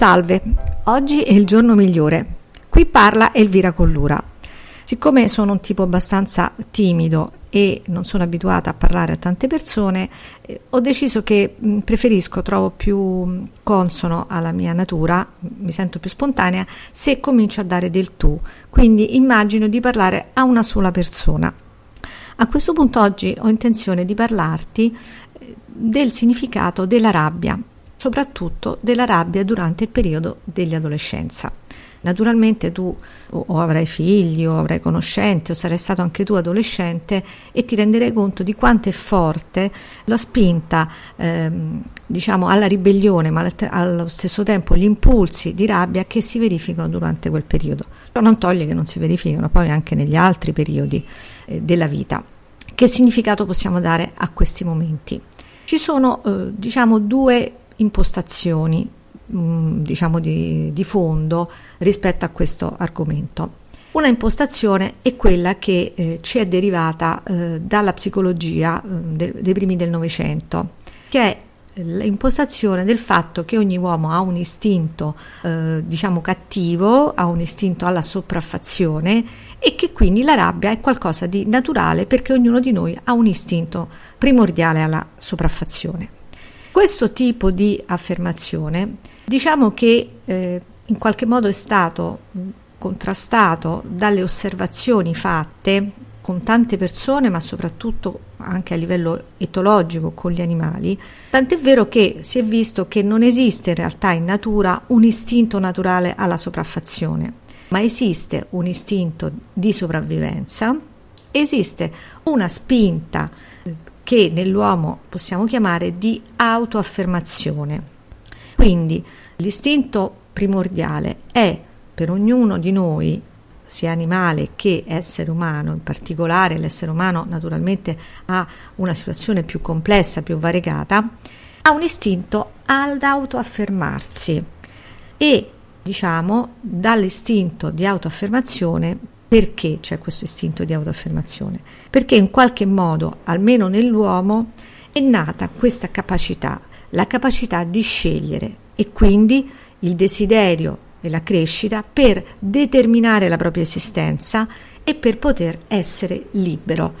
Salve, oggi è il giorno migliore. Qui parla Elvira Collura. Siccome sono un tipo abbastanza timido e non sono abituata a parlare a tante persone, eh, ho deciso che mh, preferisco, trovo più consono alla mia natura, mi sento più spontanea, se comincio a dare del tu. Quindi immagino di parlare a una sola persona. A questo punto oggi ho intenzione di parlarti eh, del significato della rabbia soprattutto della rabbia durante il periodo dell'adolescenza. Naturalmente tu o avrai figli o avrai conoscenti o sarai stato anche tu adolescente e ti renderai conto di quanto è forte la spinta ehm, diciamo alla ribellione ma allo stesso tempo gli impulsi di rabbia che si verificano durante quel periodo. Ciò non toglie che non si verificano poi anche negli altri periodi eh, della vita. Che significato possiamo dare a questi momenti? Ci sono eh, diciamo due impostazioni mm, diciamo di, di, fondo rispetto a questo argomento. Una impostazione è quella che eh, ci è derivata eh, dalla psicologia eh, de, dei primi del Novecento, che è l'impostazione del fatto che ogni uomo ha un istinto eh, diciamo cattivo, ha un istinto alla sopraffazione e che quindi la rabbia è qualcosa di naturale perché ognuno di noi ha un istinto primordiale alla sopraffazione. Questo tipo di affermazione diciamo che eh, in qualche modo è stato contrastato dalle osservazioni fatte con tante persone, ma soprattutto anche a livello etologico con gli animali, tant'è vero che si è visto che non esiste in realtà in natura un istinto naturale alla sopraffazione, ma esiste un istinto di sopravvivenza, esiste una spinta che nell'uomo possiamo chiamare di autoaffermazione. Quindi l'istinto primordiale è per ognuno di noi, sia animale che essere umano, in particolare l'essere umano naturalmente ha una situazione più complessa, più variegata, ha un istinto ad autoaffermarsi e diciamo dall'istinto di autoaffermazione perché c'è questo istinto di autoaffermazione? Perché in qualche modo, almeno nell'uomo, è nata questa capacità, la capacità di scegliere e quindi il desiderio e la crescita per determinare la propria esistenza e per poter essere libero.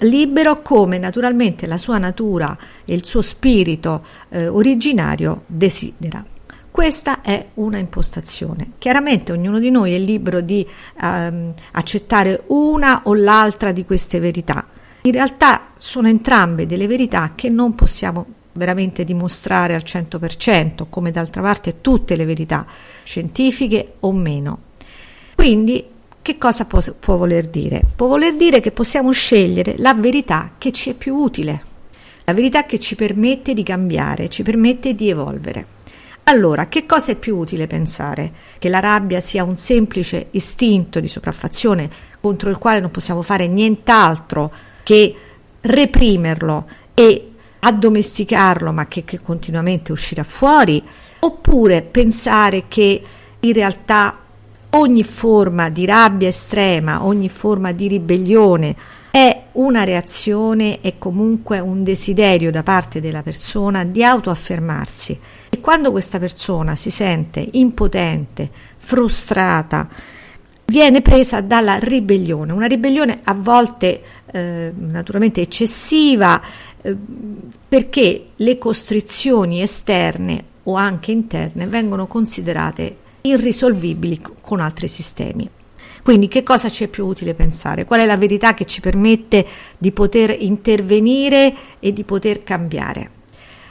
Libero come naturalmente la sua natura e il suo spirito eh, originario desidera. Questa è una impostazione. Chiaramente ognuno di noi è libero di ehm, accettare una o l'altra di queste verità. In realtà sono entrambe delle verità che non possiamo veramente dimostrare al 100%, come d'altra parte tutte le verità, scientifiche o meno. Quindi, che cosa può, può voler dire? Può voler dire che possiamo scegliere la verità che ci è più utile, la verità che ci permette di cambiare, ci permette di evolvere. Allora, che cosa è più utile pensare? Che la rabbia sia un semplice istinto di sopraffazione contro il quale non possiamo fare nient'altro che reprimerlo e addomesticarlo, ma che, che continuamente uscirà fuori? Oppure pensare che in realtà ogni forma di rabbia estrema, ogni forma di ribellione è una reazione e comunque un desiderio da parte della persona di autoaffermarsi e quando questa persona si sente impotente, frustrata, viene presa dalla ribellione, una ribellione a volte eh, naturalmente eccessiva eh, perché le costrizioni esterne o anche interne vengono considerate irrisolvibili con altri sistemi. Quindi che cosa ci è più utile pensare? Qual è la verità che ci permette di poter intervenire e di poter cambiare?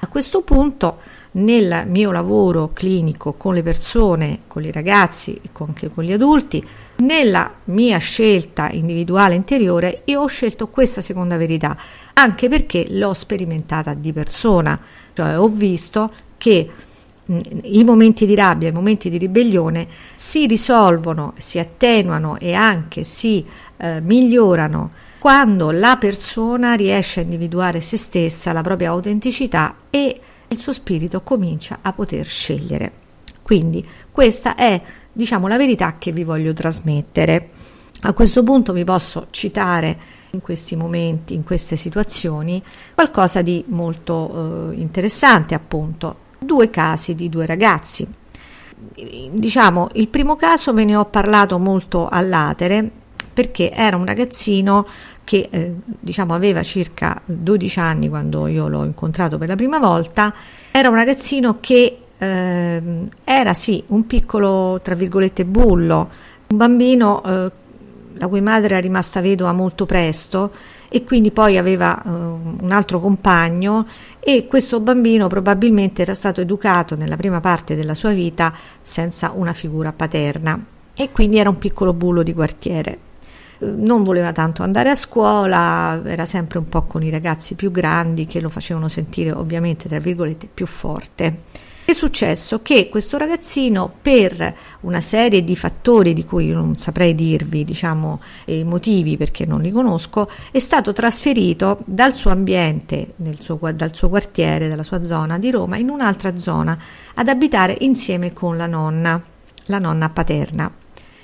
A questo punto nel mio lavoro clinico con le persone, con i ragazzi e anche con gli adulti, nella mia scelta individuale interiore, io ho scelto questa seconda verità, anche perché l'ho sperimentata di persona, cioè ho visto che i momenti di rabbia, i momenti di ribellione si risolvono, si attenuano e anche si eh, migliorano quando la persona riesce a individuare se stessa, la propria autenticità e il suo spirito comincia a poter scegliere. Quindi questa è, diciamo, la verità che vi voglio trasmettere. A questo punto vi posso citare in questi momenti, in queste situazioni, qualcosa di molto eh, interessante, appunto, due casi di due ragazzi. diciamo, il primo caso ve ne ho parlato molto all'atere perché era un ragazzino che eh, diciamo aveva circa 12 anni quando io l'ho incontrato per la prima volta, era un ragazzino che eh, era sì un piccolo tra virgolette bullo, un bambino eh, la cui madre era rimasta vedova molto presto e quindi poi aveva uh, un altro compagno e questo bambino probabilmente era stato educato nella prima parte della sua vita senza una figura paterna e quindi era un piccolo bullo di quartiere. Non voleva tanto andare a scuola, era sempre un po' con i ragazzi più grandi che lo facevano sentire ovviamente tra virgolette più forte. È successo che questo ragazzino, per una serie di fattori di cui non saprei dirvi diciamo, i motivi perché non li conosco, è stato trasferito dal suo ambiente, suo, dal suo quartiere, dalla sua zona di Roma, in un'altra zona ad abitare insieme con la nonna, la nonna paterna,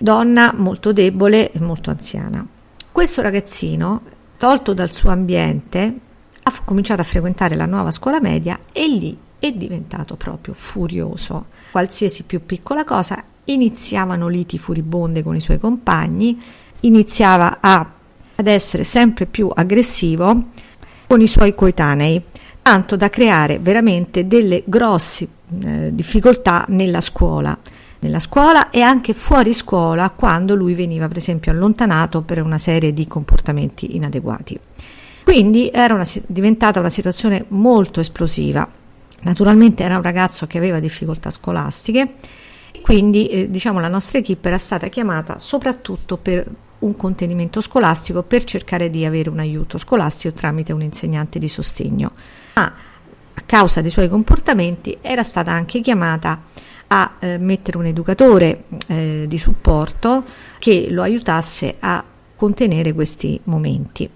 donna molto debole e molto anziana. Questo ragazzino, tolto dal suo ambiente, ha cominciato a frequentare la nuova scuola media e lì è diventato proprio furioso. Qualsiasi più piccola cosa iniziavano liti furibonde con i suoi compagni, iniziava a, ad essere sempre più aggressivo con i suoi coetanei, tanto da creare veramente delle grosse eh, difficoltà nella scuola nella scuola e anche fuori scuola quando lui veniva per esempio allontanato per una serie di comportamenti inadeguati. Quindi era una, diventata una situazione molto esplosiva Naturalmente era un ragazzo che aveva difficoltà scolastiche, quindi eh, diciamo la nostra equipe era stata chiamata soprattutto per un contenimento scolastico per cercare di avere un aiuto scolastico tramite un insegnante di sostegno. Ma a causa dei suoi comportamenti era stata anche chiamata a eh, mettere un educatore eh, di supporto che lo aiutasse a contenere questi momenti.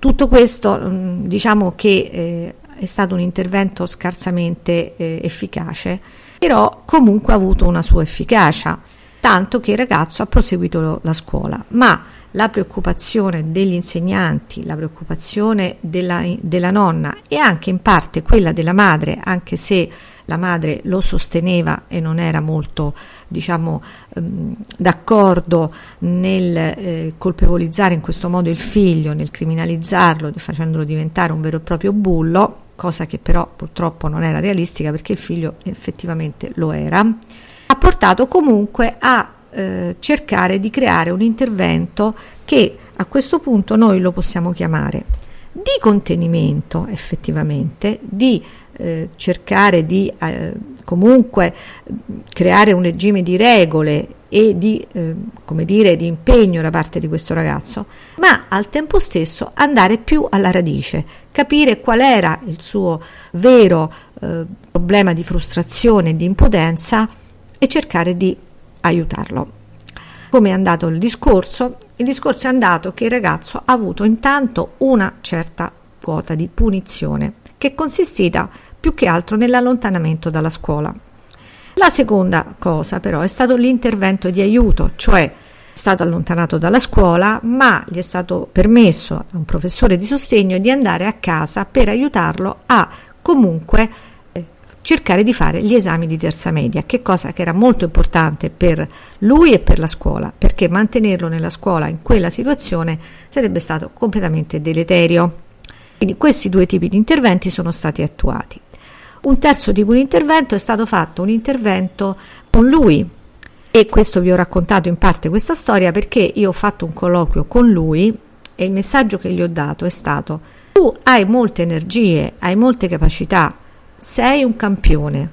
Tutto questo mm, diciamo che eh, è stato un intervento scarsamente eh, efficace, però comunque ha avuto una sua efficacia, tanto che il ragazzo ha proseguito la scuola, ma la preoccupazione degli insegnanti, la preoccupazione della, della nonna e anche in parte quella della madre, anche se la madre lo sosteneva e non era molto diciamo ehm, d'accordo nel eh, colpevolizzare in questo modo il figlio, nel criminalizzarlo, facendolo diventare un vero e proprio bullo, cosa che però purtroppo non era realistica perché il figlio effettivamente lo era, ha portato comunque a eh, cercare di creare un intervento che a questo punto noi lo possiamo chiamare di contenimento effettivamente, di eh, cercare di eh, comunque creare un regime di regole e di, eh, come dire, di impegno da parte di questo ragazzo, ma al tempo stesso andare più alla radice, capire qual era il suo vero eh, problema di frustrazione di impotenza e cercare di aiutarlo. Come è andato il discorso? Il discorso è andato che il ragazzo ha avuto intanto una certa quota di punizione che è consistita più che altro nell'allontanamento dalla scuola. La seconda cosa però è stato l'intervento di aiuto, cioè è stato allontanato dalla scuola, ma gli è stato permesso a un professore di sostegno di andare a casa per aiutarlo a comunque eh, cercare di fare gli esami di terza media, che cosa che era molto importante per lui e per la scuola, perché mantenerlo nella scuola in quella situazione sarebbe stato completamente deleterio. Quindi questi due tipi di interventi sono stati attuati. Un terzo tipo di intervento è stato fatto un intervento con lui e questo vi ho raccontato in parte questa storia perché io ho fatto un colloquio con lui e il messaggio che gli ho dato è stato tu hai molte energie, hai molte capacità, sei un campione.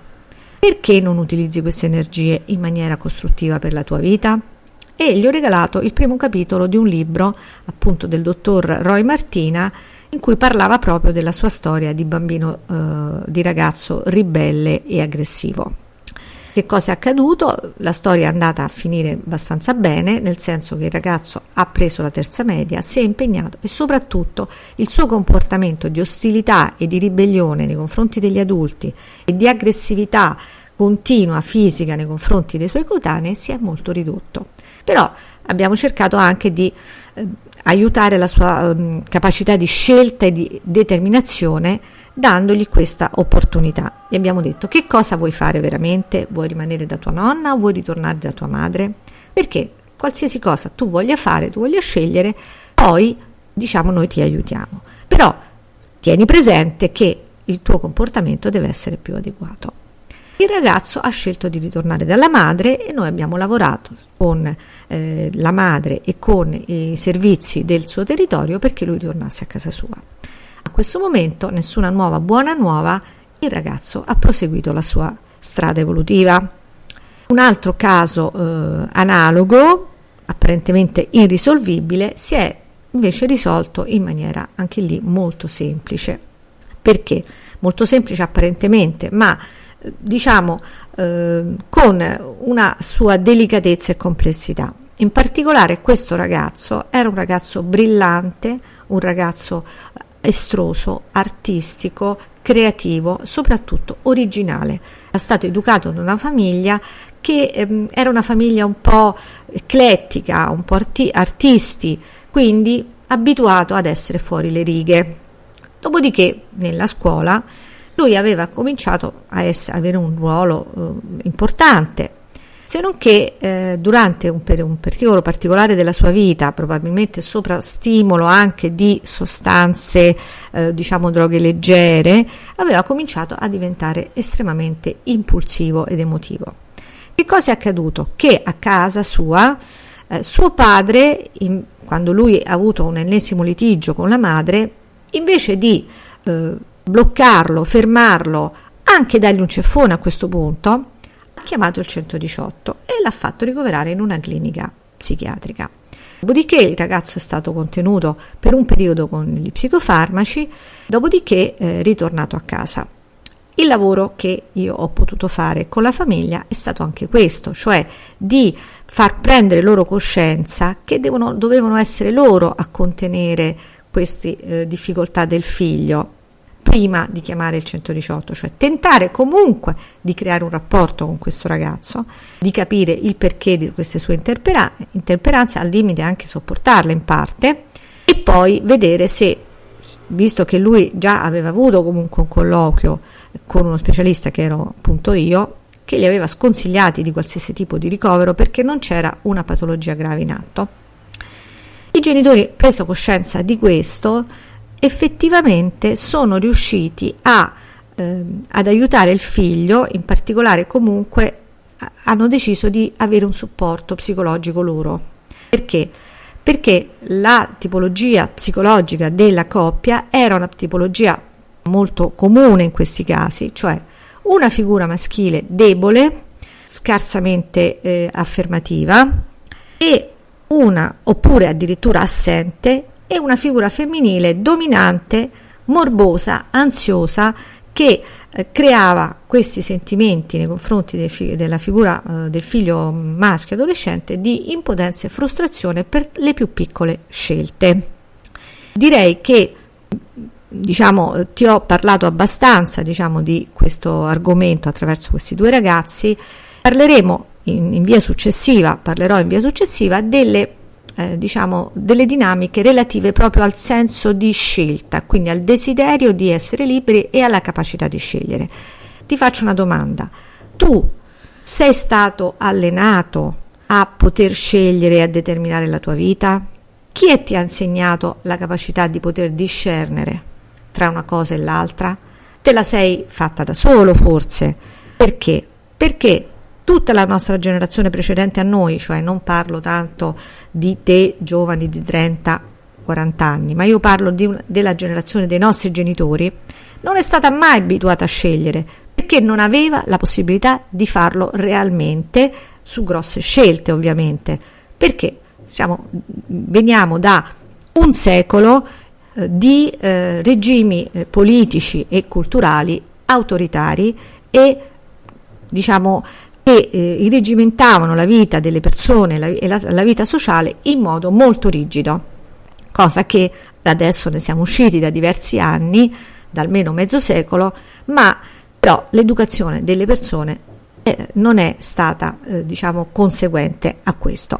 Perché non utilizzi queste energie in maniera costruttiva per la tua vita? E gli ho regalato il primo capitolo di un libro, appunto del dottor Roy Martina, in cui parlava proprio della sua storia di bambino, eh, di ragazzo ribelle e aggressivo. Che cosa è accaduto? La storia è andata a finire abbastanza bene, nel senso che il ragazzo ha preso la terza media, si è impegnato e soprattutto il suo comportamento di ostilità e di ribellione nei confronti degli adulti e di aggressività continua fisica nei confronti dei suoi coetanei si è molto ridotto. Però abbiamo cercato anche di eh, aiutare la sua um, capacità di scelta e di determinazione dandogli questa opportunità. Gli abbiamo detto che cosa vuoi fare veramente? Vuoi rimanere da tua nonna o vuoi ritornare da tua madre? Perché qualsiasi cosa tu voglia fare, tu voglia scegliere, poi diciamo noi ti aiutiamo. Però tieni presente che il tuo comportamento deve essere più adeguato. Il ragazzo ha scelto di ritornare dalla madre e noi abbiamo lavorato con eh, la madre e con i servizi del suo territorio perché lui tornasse a casa sua. A questo momento nessuna nuova buona nuova, il ragazzo ha proseguito la sua strada evolutiva. Un altro caso eh, analogo, apparentemente irrisolvibile, si è invece risolto in maniera anche lì molto semplice. Perché? Molto semplice apparentemente, ma diciamo eh, con una sua delicatezza e complessità. In particolare questo ragazzo era un ragazzo brillante, un ragazzo estroso, artistico, creativo, soprattutto originale. È stato educato in una famiglia che ehm, era una famiglia un po' eclettica, un po' arti- artisti, quindi abituato ad essere fuori le righe. Dopodiché nella scuola lui aveva cominciato a essere, avere un ruolo eh, importante, se non che eh, durante un, per un periodo particolare della sua vita, probabilmente sopra stimolo anche di sostanze, eh, diciamo droghe leggere, aveva cominciato a diventare estremamente impulsivo ed emotivo. Che cosa è accaduto? Che a casa sua eh, suo padre, in, quando lui ha avuto un ennesimo litigio con la madre, invece di eh, bloccarlo, fermarlo, anche dargli un ceffone a questo punto, chiamato il 118 e l'ha fatto ricoverare in una clinica psichiatrica. Dopodiché il ragazzo è stato contenuto per un periodo con gli psicofarmaci, dopodiché eh, ritornato a casa. Il lavoro che io ho potuto fare con la famiglia è stato anche questo, cioè di far prendere loro coscienza che devono, dovevano essere loro a contenere queste eh, difficoltà del figlio prima di chiamare il 118, cioè tentare comunque di creare un rapporto con questo ragazzo, di capire il perché di queste sue interperanze, al limite anche sopportarle in parte, e poi vedere se, visto che lui già aveva avuto comunque un colloquio con uno specialista che ero appunto io, che gli aveva sconsigliati di qualsiasi tipo di ricovero perché non c'era una patologia grave in atto. I genitori, preso coscienza di questo, effettivamente sono riusciti a, eh, ad aiutare il figlio, in particolare comunque hanno deciso di avere un supporto psicologico loro. Perché? Perché la tipologia psicologica della coppia era una tipologia molto comune in questi casi, cioè una figura maschile debole, scarsamente eh, affermativa e una oppure addirittura assente e una figura femminile dominante, morbosa, ansiosa, che eh, creava questi sentimenti nei confronti fi- della figura eh, del figlio maschio adolescente di impotenza e frustrazione per le più piccole scelte. Direi che diciamo, ti ho parlato abbastanza diciamo, di questo argomento attraverso questi due ragazzi. Parleremo in, in via successiva, parlerò in via successiva delle eh, diciamo, delle dinamiche relative proprio al senso di scelta, quindi al desiderio di essere liberi e alla capacità di scegliere. Ti faccio una domanda. Tu sei stato allenato a poter scegliere e a determinare la tua vita? Chi è ti ha insegnato la capacità di poter discernere tra una cosa e l'altra? Te la sei fatta da solo forse? Perché? Perché tutta la nostra generazione precedente a noi, cioè non parlo tanto di te giovani di 30 40 anni, ma io parlo una, della generazione dei nostri genitori, non è stata mai abituata a scegliere perché non aveva la possibilità di farlo realmente su grosse scelte, ovviamente. Perché siamo, veniamo da un secolo eh, di eh, regimi eh, politici e culturali autoritari e diciamo che eh, irregimentavano la vita delle persone e la, la vita sociale in modo molto rigido, cosa che adesso ne siamo usciti da diversi anni, da almeno mezzo secolo, ma però l'educazione delle persone eh, non è stata eh, diciamo conseguente a questo.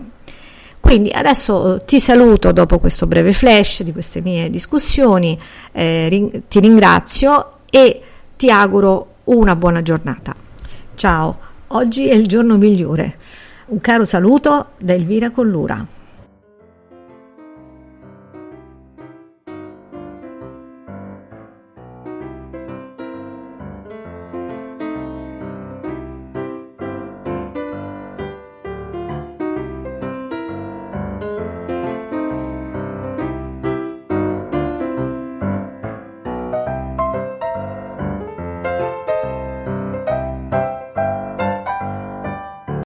Quindi adesso eh, ti saluto dopo questo breve flash di queste mie discussioni, eh, ring- ti ringrazio e ti auguro una buona giornata. Ciao, oggi è il giorno migliore. Un caro saluto da Elvira Collura.